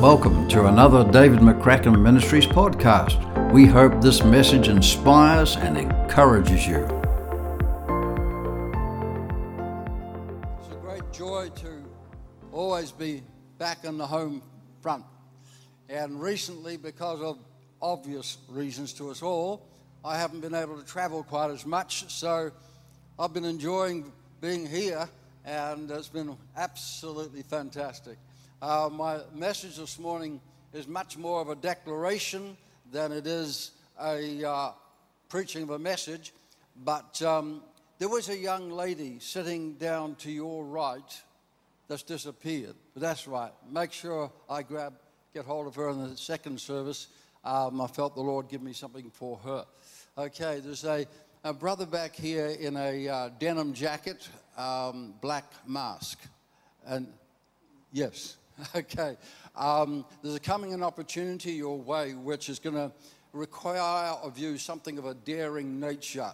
Welcome to another David McCracken Ministries podcast. We hope this message inspires and encourages you. It's a great joy to always be back on the home front. And recently, because of obvious reasons to us all, I haven't been able to travel quite as much. So I've been enjoying being here, and it's been absolutely fantastic. Uh, my message this morning is much more of a declaration than it is a uh, preaching of a message. But um, there was a young lady sitting down to your right that's disappeared. But that's right. Make sure I grab, get hold of her in the second service. Um, I felt the Lord give me something for her. Okay, there's a, a brother back here in a uh, denim jacket, um, black mask. And yes, Okay. Um, there's a coming an opportunity your way which is going to require of you something of a daring nature.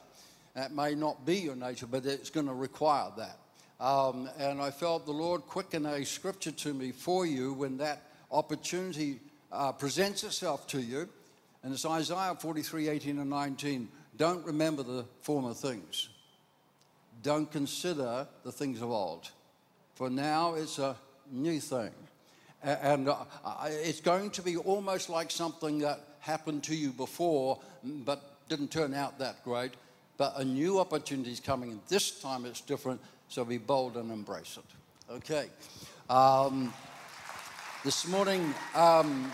That may not be your nature, but it's going to require that. Um, and I felt the Lord quicken a scripture to me for you when that opportunity uh, presents itself to you. And it's Isaiah 43 18 and 19. Don't remember the former things, don't consider the things of old. For now it's a new thing. And uh, it's going to be almost like something that happened to you before, but didn't turn out that great. But a new opportunity is coming, and this time it's different, so be bold and embrace it. Okay. Um, this morning, um,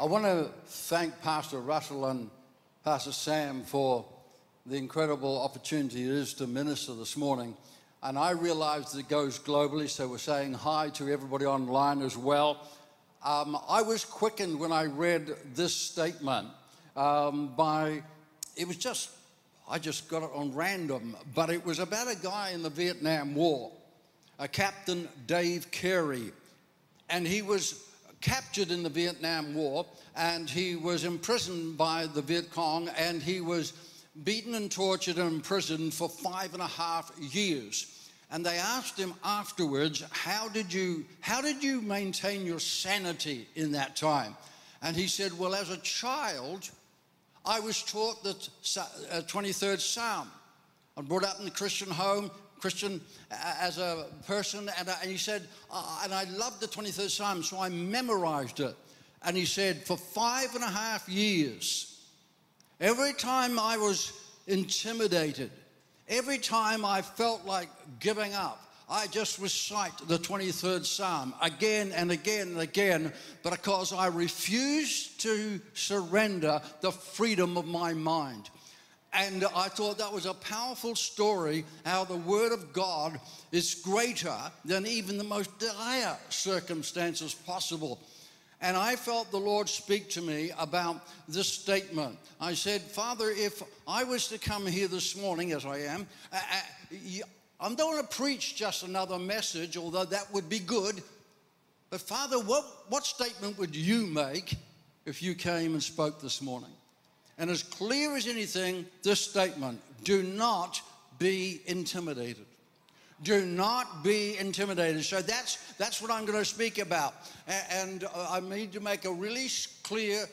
I want to thank Pastor Russell and Pastor Sam for the incredible opportunity it is to minister this morning. And I realize that it goes globally, so we're saying hi to everybody online as well. Um, I was quickened when I read this statement um, by, it was just, I just got it on random, but it was about a guy in the Vietnam War, a Captain Dave Carey. And he was captured in the Vietnam War and he was imprisoned by the Viet Cong and he was beaten and tortured and imprisoned for five and a half years and they asked him afterwards, how did you, how did you maintain your sanity in that time? And he said, Well, as a child, I was taught the 23rd uh, Psalm. I brought up in the Christian home, Christian uh, as a person, and, and he said, uh, and I loved the 23rd Psalm, so I memorized it. And he said, for five and a half years, every time I was intimidated, Every time I felt like giving up, I just recite the 23rd Psalm again and again and again because I refuse to surrender the freedom of my mind. And I thought that was a powerful story how the Word of God is greater than even the most dire circumstances possible. And I felt the Lord speak to me about this statement. I said, Father, if I was to come here this morning, as I am, I, I, I don't want to preach just another message, although that would be good. But Father, what, what statement would you make if you came and spoke this morning? And as clear as anything, this statement do not be intimidated. Do not be intimidated. So that's, that's what I'm going to speak about. And I need to make a really clear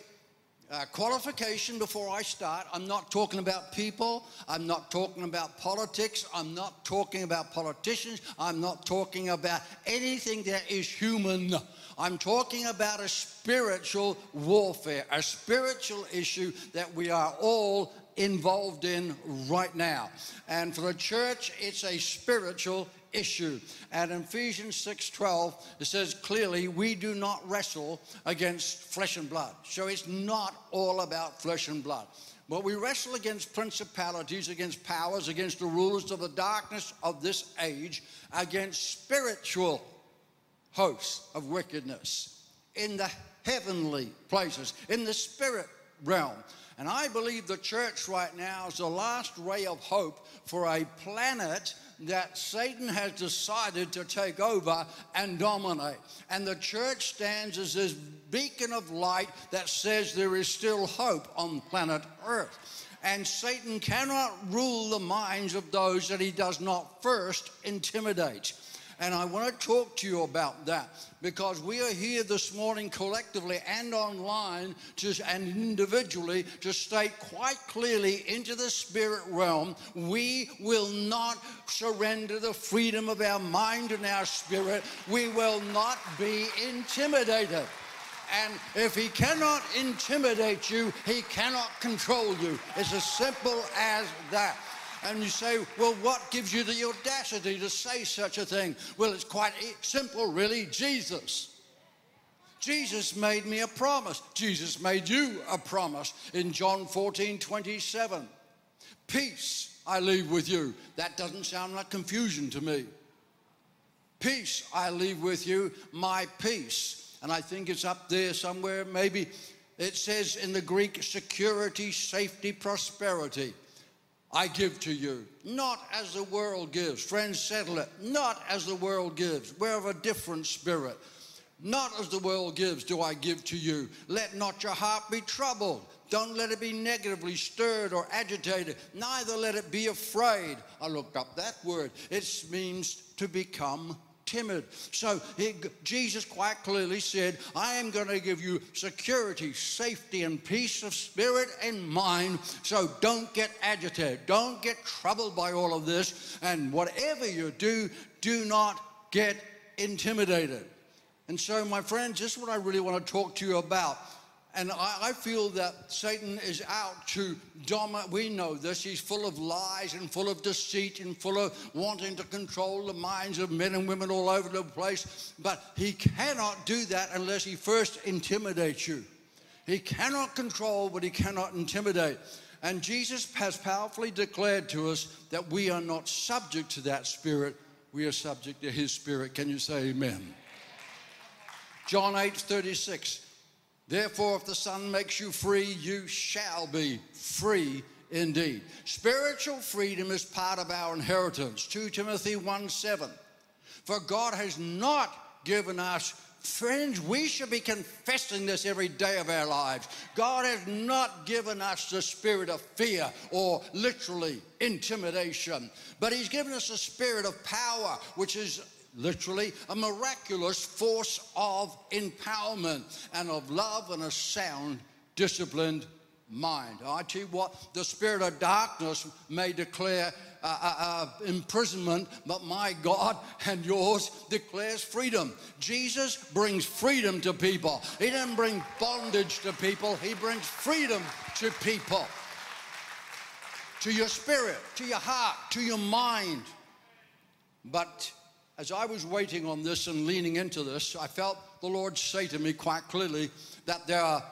uh, qualification before I start. I'm not talking about people. I'm not talking about politics. I'm not talking about politicians. I'm not talking about anything that is human. I'm talking about a spiritual warfare, a spiritual issue that we are all involved in right now. And for the church, it's a spiritual issue. And in Ephesians 6:12, it says clearly, we do not wrestle against flesh and blood. So it's not all about flesh and blood. But we wrestle against principalities, against powers, against the rulers of the darkness of this age, against spiritual hosts of wickedness in the heavenly places, in the spirit realm. And I believe the church right now is the last ray of hope for a planet that Satan has decided to take over and dominate. And the church stands as this beacon of light that says there is still hope on planet Earth. And Satan cannot rule the minds of those that he does not first intimidate. And I want to talk to you about that because we are here this morning collectively and online to, and individually to state quite clearly into the spirit realm we will not surrender the freedom of our mind and our spirit. We will not be intimidated. And if he cannot intimidate you, he cannot control you. It's as simple as that. And you say, well, what gives you the audacity to say such a thing? Well, it's quite simple, really Jesus. Jesus made me a promise. Jesus made you a promise in John 14 27. Peace I leave with you. That doesn't sound like confusion to me. Peace I leave with you, my peace. And I think it's up there somewhere. Maybe it says in the Greek security, safety, prosperity. I give to you, not as the world gives. Friends, settle it. Not as the world gives. We're of a different spirit. Not as the world gives do I give to you. Let not your heart be troubled. Don't let it be negatively stirred or agitated. Neither let it be afraid. I looked up that word. It means to become timid. So he, Jesus quite clearly said, I am going to give you security, safety, and peace of spirit and mind. So don't get agitated. Don't get troubled by all of this. And whatever you do, do not get intimidated. And so, my friends, this is what I really want to talk to you about. And I, I, feel that Satan is out to dominate. We know this. He's full of lies and full of deceit and full of wanting to control the minds of men and women all over the place. But he cannot do that unless he first intimidates you. He cannot control, but he cannot intimidate. And Jesus has powerfully declared to us that we are not subject to that spirit, we are subject to his spirit. Can you say amen? John 8 36. Therefore, if the Son makes you free, you shall be free indeed. Spiritual freedom is part of our inheritance. 2 Timothy 1 7. For God has not given us Friends, we should be confessing this every day of our lives. God has not given us the spirit of fear or literally intimidation, but He's given us a spirit of power, which is literally a miraculous force of empowerment and of love and a sound, disciplined mind. I tell you what, the spirit of darkness may declare uh, uh, uh, imprisonment, but my God and yours declares freedom. Jesus brings freedom to people. He doesn't bring bondage to people, He brings freedom to people. To your spirit, to your heart, to your mind. But as I was waiting on this and leaning into this, I felt the Lord say to me quite clearly that there are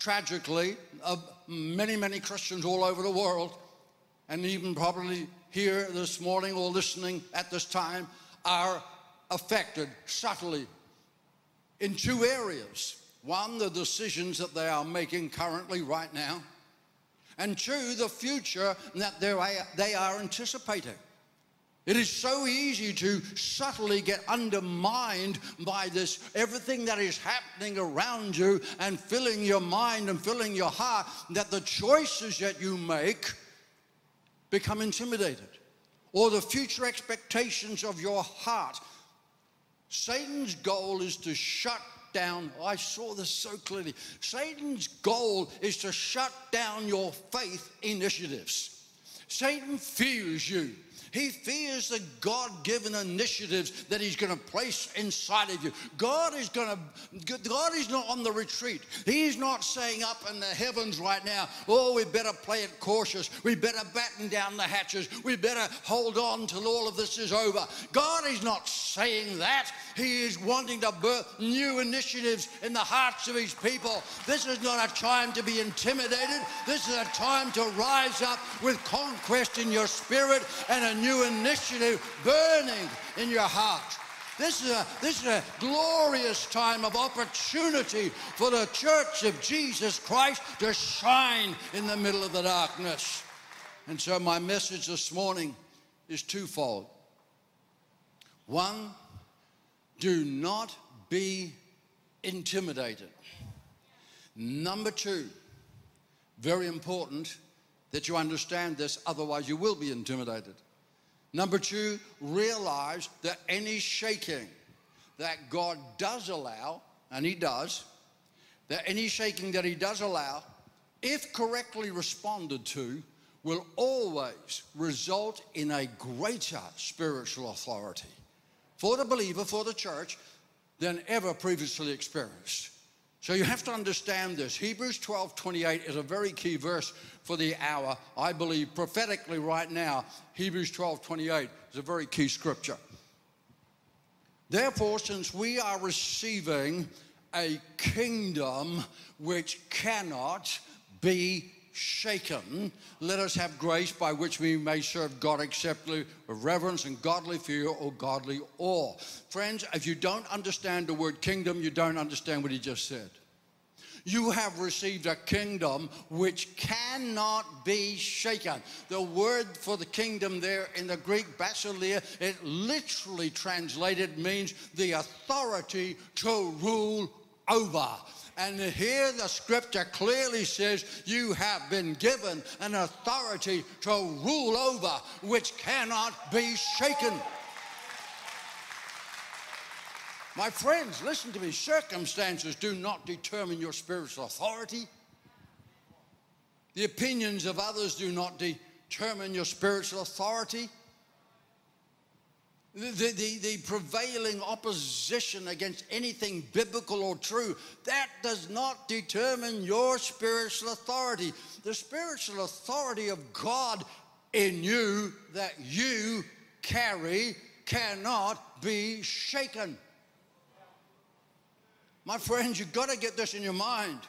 tragically uh, many, many Christians all over the world, and even probably here this morning or listening at this time, are affected subtly in two areas. One, the decisions that they are making currently right now, and two, the future that they are anticipating. It is so easy to subtly get undermined by this, everything that is happening around you and filling your mind and filling your heart, that the choices that you make become intimidated. Or the future expectations of your heart. Satan's goal is to shut down. I saw this so clearly. Satan's goal is to shut down your faith initiatives. Satan fears you. He fears the God given initiatives that He's going to place inside of you. God is going to, God is not on the retreat. He's not saying up in the heavens right now, oh, we better play it cautious. We better batten down the hatches. We better hold on till all of this is over. God is not saying that. He is wanting to birth new initiatives in the hearts of His people. This is not a time to be intimidated. This is a time to rise up with conquest in your spirit and a new initiative burning in your heart. This is, a, this is a glorious time of opportunity for the church of Jesus Christ to shine in the middle of the darkness. And so, my message this morning is twofold. One, do not be intimidated. Number two, very important that you understand this, otherwise, you will be intimidated. Number two, realize that any shaking that God does allow, and He does, that any shaking that He does allow, if correctly responded to, will always result in a greater spiritual authority for the believer, for the church, than ever previously experienced. So you have to understand this. Hebrews 12 28 is a very key verse for the hour. I believe prophetically right now, Hebrews 12 28 is a very key scripture. Therefore, since we are receiving a kingdom which cannot be shaken, let us have grace by which we may serve God acceptably with reverence and godly fear or godly awe. Friends, if you don't understand the word kingdom, you don't understand what he just said. You have received a kingdom which cannot be shaken. The word for the kingdom there in the Greek basileia, it literally translated means the authority to rule over. And here the scripture clearly says you have been given an authority to rule over which cannot be shaken. My friends, listen to me. Circumstances do not determine your spiritual authority. The opinions of others do not determine your spiritual authority the, the, the, prevailing opposition against anything biblical or true, that does not determine your spiritual authority. The spiritual authority of God in you that you carry cannot be shaken. My friends, you've got to get this in your mind.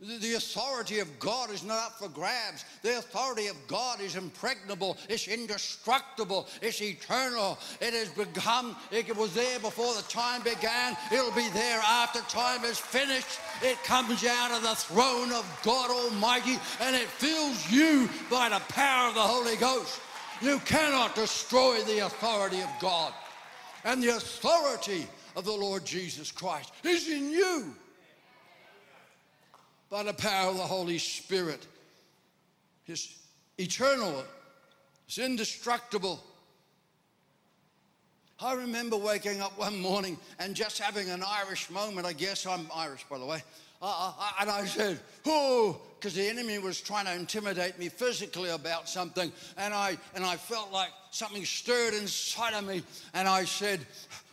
The authority of God is not up for grabs. The authority of God is impregnable, it's indestructible, it's eternal. It has become, it was there before the time began, it'll be there after time is finished. It comes out of the throne of God Almighty and it fills you by the power of the Holy Ghost. You cannot destroy the authority of God. And the authority of the Lord Jesus Christ is in you by the power of the Holy Spirit. It's eternal, it's indestructible. I remember waking up one morning and just having an Irish moment. I guess I'm Irish, by the way. Uh, and I said, oh, because the enemy was trying to intimidate me physically about something. And I, and I felt like something stirred inside of me. And I said,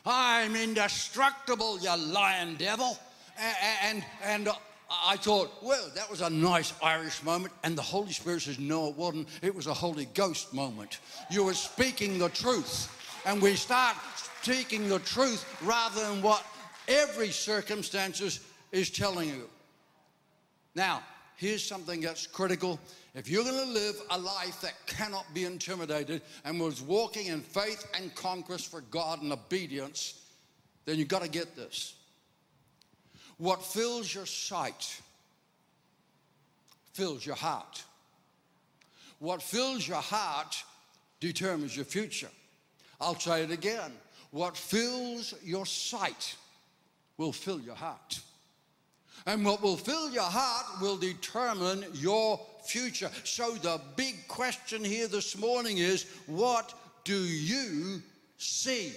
I'm indestructible, you lying devil. And, and, and I thought, well, that was a nice Irish moment. And the Holy Spirit says, no, it wasn't. It was a Holy Ghost moment. You were speaking the truth. And we start speaking the truth rather than what every circumstances is telling you. Now, here's something that's critical. If you're going to live a life that cannot be intimidated and was walking in faith and conquest for God and obedience, then you've got to get this. What fills your sight fills your heart. What fills your heart determines your future. I'll say it again. What fills your sight will fill your heart. And what will fill your heart will determine your future. So, the big question here this morning is what do you see?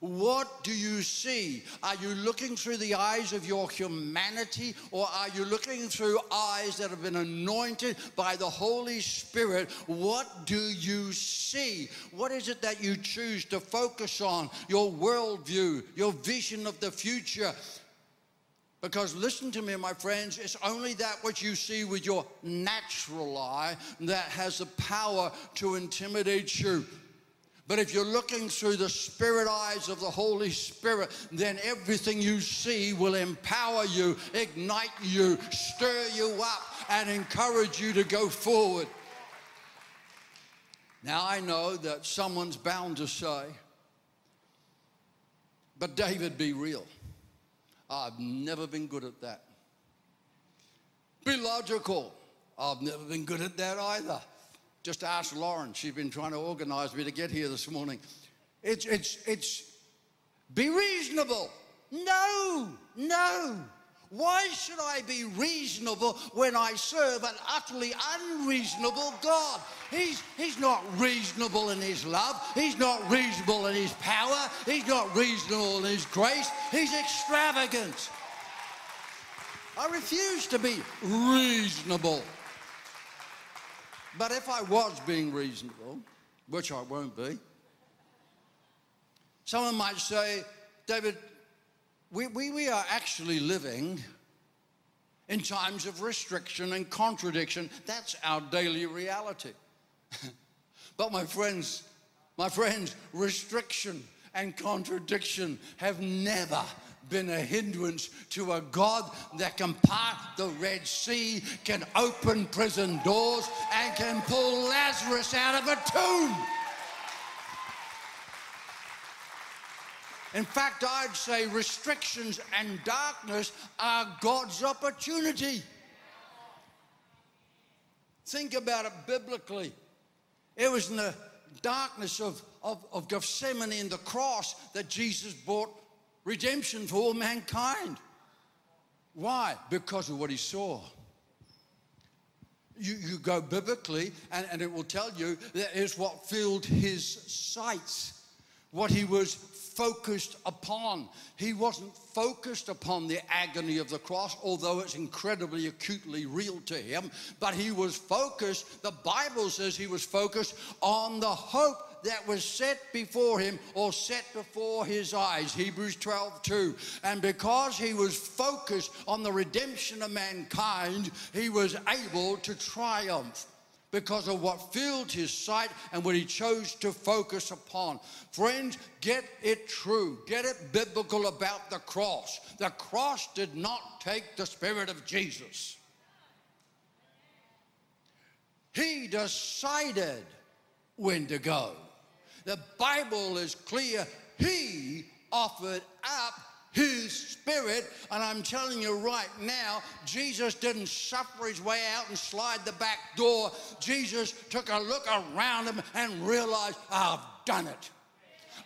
What do you see? Are you looking through the eyes of your humanity or are you looking through eyes that have been anointed by the Holy Spirit? What do you see? What is it that you choose to focus on? Your worldview, your vision of the future. Because listen to me, my friends, it's only that which you see with your natural eye that has the power to intimidate you. But if you're looking through the spirit eyes of the Holy Spirit, then everything you see will empower you, ignite you, stir you up, and encourage you to go forward. Now, I know that someone's bound to say, but David, be real. I've never been good at that. Be logical. I've never been good at that either. Just ask Lauren. She's been trying to organize me to get here this morning. It's, it's, it's, be reasonable. No, no. Why should I be reasonable when I serve an utterly unreasonable God? He's, he's not reasonable in his love. He's not reasonable in his power. He's not reasonable in his grace. He's extravagant. I refuse to be reasonable. But if I was being reasonable, which I won't be, someone might say, David, we, we, we are actually living in times of restriction and contradiction. That's our daily reality. but my friends, my friends, restriction and contradiction have never been a hindrance to a God that can part the Red Sea, can open prison doors, and can pull Lazarus out of a tomb. In fact, I'd say restrictions and darkness are God's opportunity. Think about it biblically. It was in the darkness of, of, of Gethsemane and the cross that Jesus brought redemption for all mankind. Why? Because of what he saw. You, you go biblically, and, and it will tell you that is what filled his sights, what he was focused upon. He wasn't focused upon the agony of the cross, although it's incredibly acutely real to him, but he was focused, the Bible says he was focused on the hope that was set before him or set before his eyes. Hebrews 12, 2. And because he was focused on the redemption of mankind, he was able to triumph because of what filled his sight and what he chose to focus upon. Friends, get it true, get it biblical about the cross. The cross did not take the Spirit of Jesus, he decided when to go. The Bible is clear. He offered up his spirit. And I'm telling you right now, Jesus didn't suffer his way out and slide the back door. Jesus took a look around him and realized, I've done it.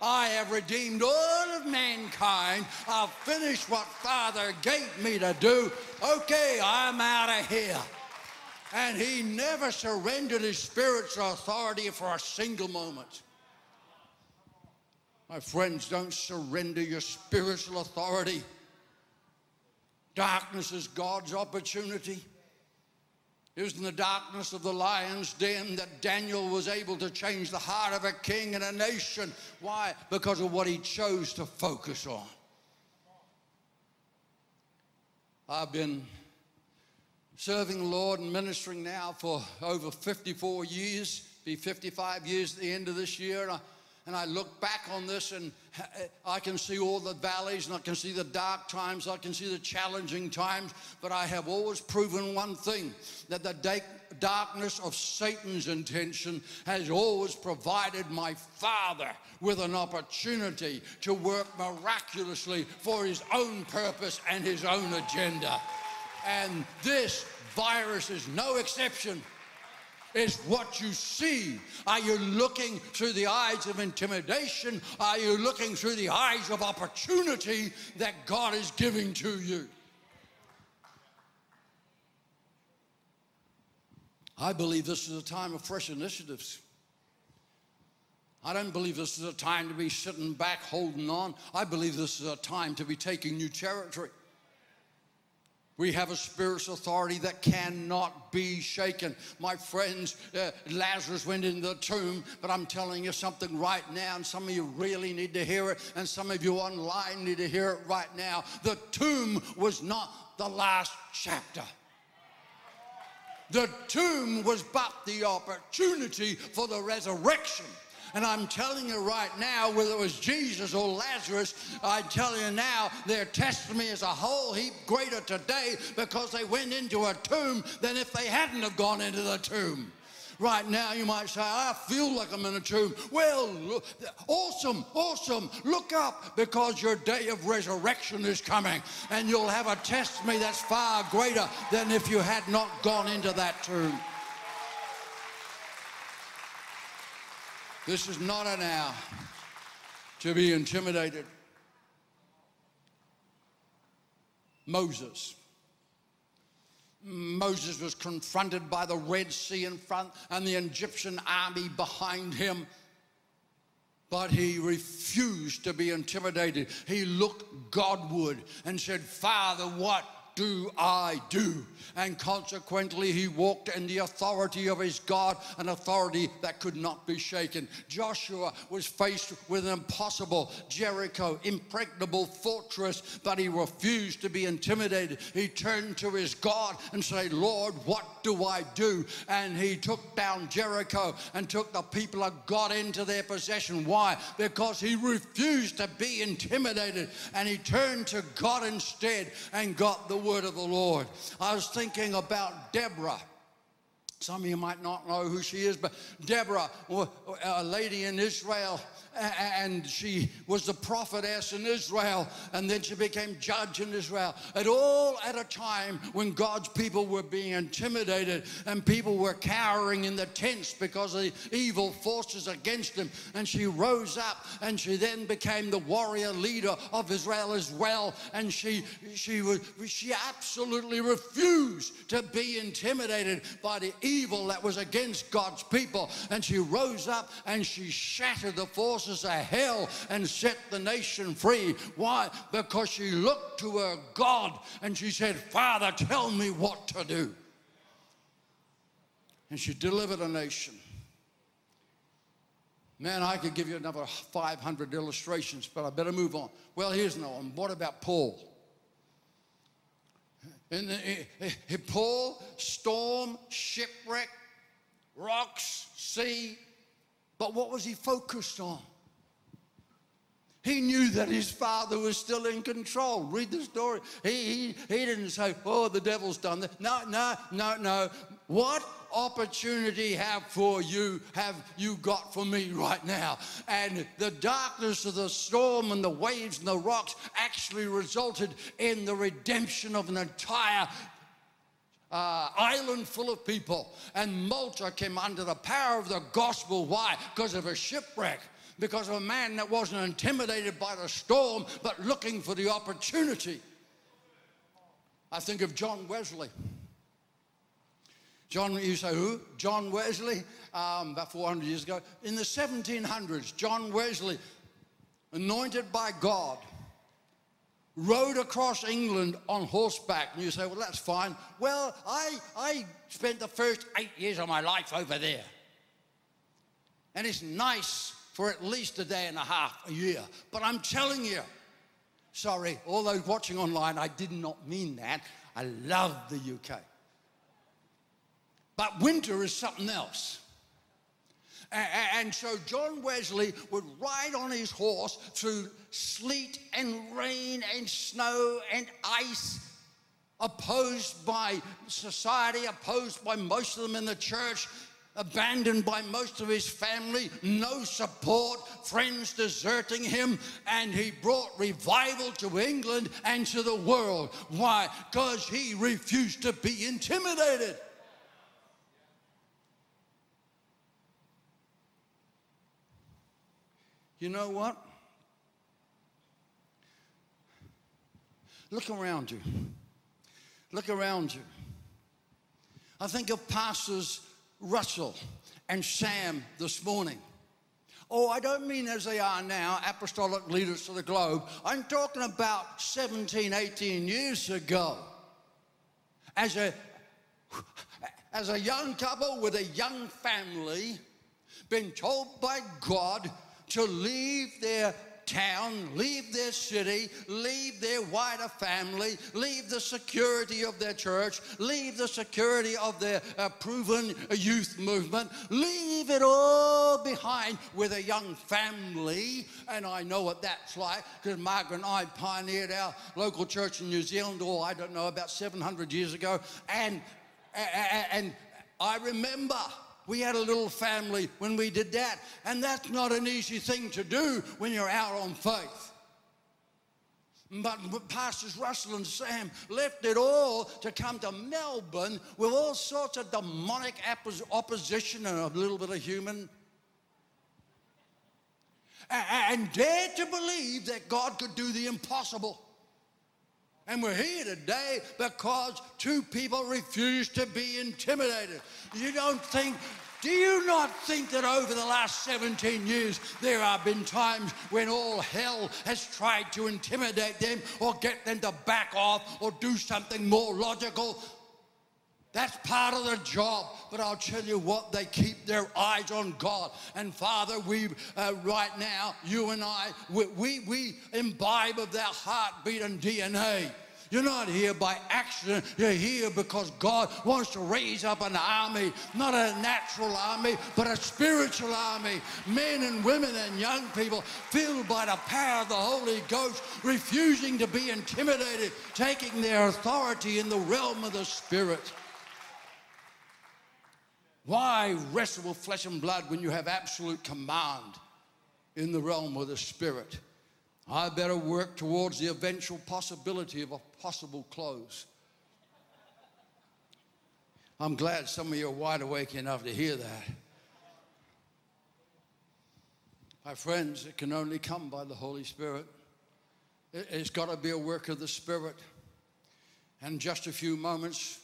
I have redeemed all of mankind. I've finished what Father gave me to do. Okay, I'm out of here. And he never surrendered his spirit's authority for a single moment. My friends, don't surrender your spiritual authority. Darkness is God's opportunity. It was in the darkness of the lion's den that Daniel was able to change the heart of a king and a nation. Why? Because of what he chose to focus on. I've been serving the Lord and ministering now for over 54 years, be 55 years at the end of this year and I look back on this and uh, I can see all the valleys and I can see the dark times, I can see the challenging times, but I have always proven one thing that the darkness of Satan's intention has always provided my Father with an opportunity to work miraculously for his own purpose and his own agenda. And this virus is no exception is what you see. Are you looking through the eyes of intimidation? Are you looking through the eyes of opportunity that God is giving to you? I believe this is a time of fresh initiatives. I don't believe this is a time to be sitting back holding on. I believe this is a time to be taking new territory. We have a spiritual authority that cannot be shaken. My friends, uh, Lazarus went into the tomb, but I'm telling you something right now, and some of you really need to hear it, and some of you online need to hear it right now. The tomb was not the last chapter. The tomb was but the opportunity for the resurrection. And I'm telling you right now, whether it was Jesus or Lazarus, I tell you now, their testimony is a whole heap greater today because they went into a tomb than if they hadn't have gone into the tomb. Right now, you might say, I feel like I'm in a tomb. Well, look, awesome, awesome. Look up because your day of resurrection is coming and you'll have a testimony that's far greater than if you had not gone into that tomb. This is not an hour to be intimidated. Moses. Moses was confronted by the Red Sea in front and the Egyptian army behind him. But he refused to be intimidated. He looked Godward and said, Father, what do I do? And consequently, he walked in the authority of his God, an authority that could not be shaken. Joshua was faced with an impossible Jericho, impregnable fortress, but he refused to be intimidated. He turned to his God and said, Lord, what do I do? And he took down Jericho and took the people of God into their possession. Why? Because he refused to be intimidated and he turned to God instead and got the word of the Lord. I was thinking about Deborah. Some of you might not know who she is, but Deborah, a lady in Israel and she was the prophetess in Israel, and then she became judge in Israel. At all at a time when God's people were being intimidated and people were cowering in the tents because of the evil forces against them. And she rose up and she then became the warrior leader of Israel as well. And she she was she absolutely refused to be intimidated by the evil that was against God's people. And she rose up and she shattered the forces of hell and set the nation free. Why? Because she looked to her God and she said, Father, tell me what to do. And she delivered a nation. Man, I could give you another 500 illustrations, but I better move on. Well, here's another one. What about Paul? The, eh, eh, Paul, storm, shipwreck, rocks, sea, but what was he focused on? He knew that his father was still in control. Read the story. He, he, he didn't say, oh, the devil's done that. No, no, no, no. What opportunity have for you have you got for me right now and the darkness of the storm and the waves and the rocks actually resulted in the redemption of an entire uh, island full of people and malta came under the power of the gospel why because of a shipwreck because of a man that wasn't intimidated by the storm, but looking for the opportunity. I think of John Wesley. John, you say who? John Wesley, um, about 400 years ago. In the 1700s, John Wesley, anointed by God, rode across England on horseback. And you say, well, that's fine. Well, I, I spent the first eight years of my life over there. And it's nice for at least a day and a half a year. But I'm telling you, sorry, all those watching online, I did not mean that. I love the UK. But winter is something else. And so John Wesley would ride on his horse through sleet and rain and snow and ice, opposed by society, opposed by most of them in the church abandoned by most of his family, no support, friends deserting him, and he brought revival to England and to the world. Why? Because he refused to be intimidated. You know what? Look around you. Look around you. I think of pastors Russell and Sam this morning. Oh, I don't mean as they are now, apostolic leaders to the globe. I'm talking about 17, 18 years ago. As a, as a young couple with a young family, been told by God to leave their town, leave their city, leave their wider family, leave the security of their church, leave the security of their uh, proven youth movement, leave it all behind with a young family. And I know what that's like because Margaret and I pioneered our local church in New Zealand, or oh, I don't know, about 700 years ago. And, and I remember we had a little family when we did that. And that's not an easy thing to do when you're out on faith. But Pastors Russell and Sam left it all to come to Melbourne with all sorts of demonic opposition and a little bit of human. And dared to believe that God could do the impossible. And we're here today because two people refuse to be intimidated. You don't think, do you not think that over the last 17 years there have been times when all hell has tried to intimidate them or get them to back off or do something more logical? That's part of the job. But I'll tell you what, they keep their eyes on God. And Father, we, uh, right now, you and I, we, we, we imbibe of their heartbeat and DNA. You're not here by accident. You're here because God wants to raise up an army, not a natural army, but a spiritual army. Men and women and young people filled by the power of the Holy Ghost, refusing to be intimidated, taking their authority in the realm of the Spirit. Why wrestle with flesh and blood when you have absolute command in the realm of the Spirit? I better work towards the eventual possibility of a possible close. I'm glad some of you are wide awake enough to hear that. My friends, it can only come by the Holy Spirit. It's got to be a work of the Spirit. And just a few moments,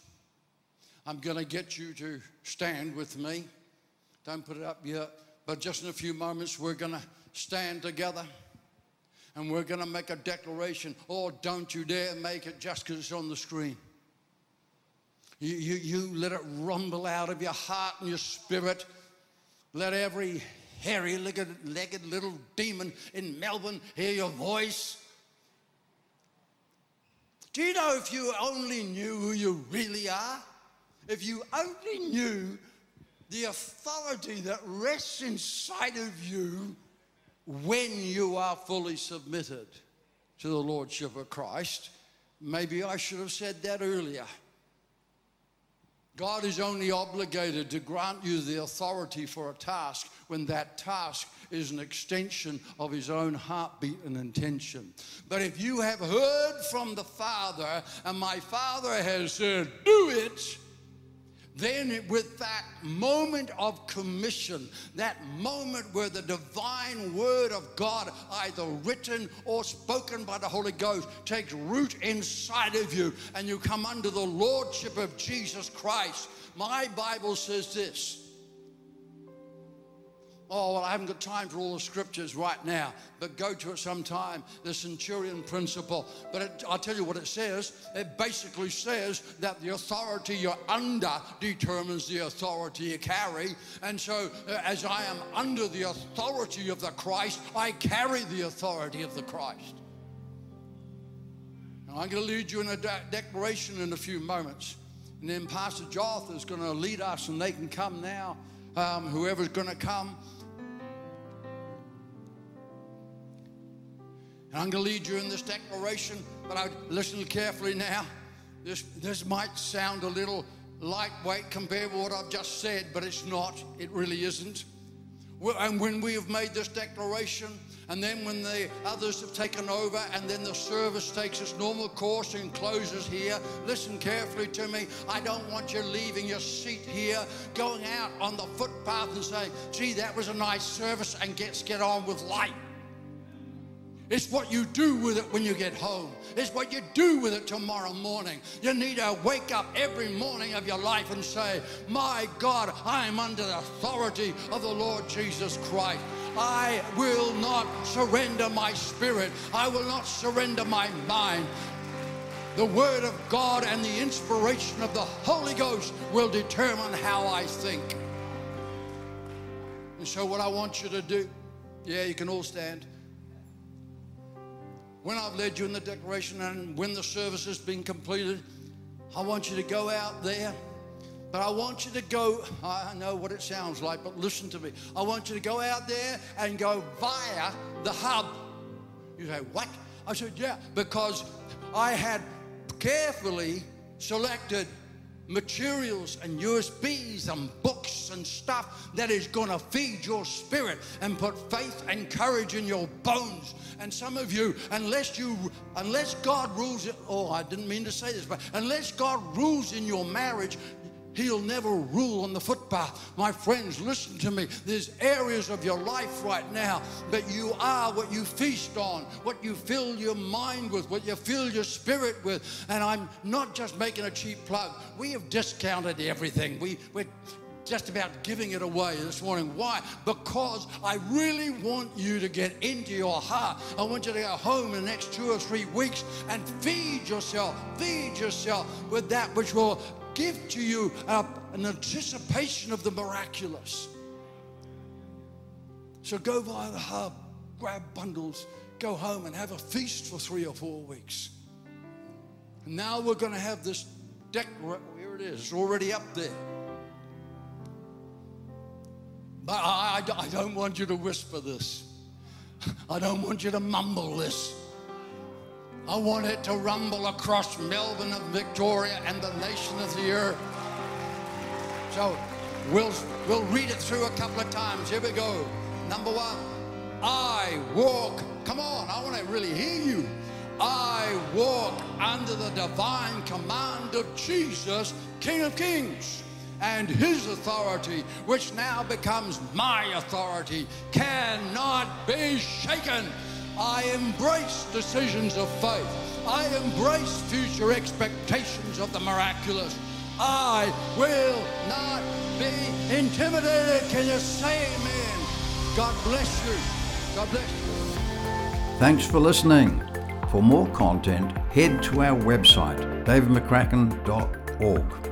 I'm going to get you to stand with me. Don't put it up yet. But just in a few moments, we're going to stand together and we're going to make a declaration. Oh, don't you dare make it just because it's on the screen. You, you, you let it rumble out of your heart and your spirit. Let every hairy legged little demon in Melbourne hear your voice. Do you know if you only knew who you really are? If you only knew the authority that rests inside of you when you are fully submitted to the Lordship of Christ. Maybe I should have said that earlier. God is only obligated to grant you the authority for a task when that task is an extension of his own heartbeat and intention. But if you have heard from the Father and my Father has said, do it, then, with that moment of commission, that moment where the divine word of God, either written or spoken by the Holy Ghost, takes root inside of you and you come under the lordship of Jesus Christ, my Bible says this Oh, well, I haven't got time for all the scriptures right now, but go to it sometime. The centurion principle. But it, I'll tell you what it says. It basically says that the authority you're under determines the authority you carry. And so, uh, as I am under the authority of the Christ, I carry the authority of the Christ. Now, I'm going to lead you in a de- declaration in a few moments. And then Pastor Joth is going to lead us, and they can come now. Um, whoever's going to come. And I'm going to lead you in this declaration, but I listen carefully now. This, this might sound a little lightweight compared to what I've just said, but it's not. It really isn't. And when we have made this declaration, and then when the others have taken over, and then the service takes its normal course and closes here, listen carefully to me. I don't want you leaving your seat here, going out on the footpath and saying, gee, that was a nice service, and get, get on with life. It's what you do with it when you get home. It's what you do with it tomorrow morning. You need to wake up every morning of your life and say, My God, I am under the authority of the Lord Jesus Christ. I will not surrender my spirit. I will not surrender my mind. The Word of God and the inspiration of the Holy Ghost will determine how I think. And so, what I want you to do, yeah, you can all stand when I've led you in the declaration and when the service has been completed, I want you to go out there. But I want you to go, I know what it sounds like, but listen to me. I want you to go out there and go via the hub. You say, what? I said, yeah, because I had carefully selected materials and USBs and books and stuff that is going to feed your spirit and put faith and courage in your bones. And some of you, unless you, unless God rules it, oh, I didn't mean to say this, but unless God rules in your marriage, He'll never rule on the footpath. My friends, listen to me. There's areas of your life right now that you are what you feast on, what you fill your mind with, what you fill your spirit with. And I'm not just making a cheap plug. We have discounted everything. We, we're just about giving it away this morning. Why? Because I really want you to get into your heart. I want you to go home in the next two or three weeks and feed yourself, feed yourself with that which will give to you uh, an anticipation of the miraculous. So go via the hub, grab bundles, go home and have a feast for three or four weeks. And now we're going to have this deck. Here it is, already up there. But I, I, I don't want you to whisper this. I don't want you to mumble this. I want it to rumble across Melbourne and Victoria and the nation of the earth. So we'll, we'll read it through a couple of times. Here we go. Number one, I walk. Come on, I want to really hear you. I walk under the divine command of Jesus, King of Kings and his authority, which now becomes my authority, cannot be shaken. I embrace decisions of faith. I embrace future expectations of the miraculous. I will not be intimidated. Can you say amen? God bless you. God bless you. Thanks for listening. For more content, head to our website, davidmccracken.org.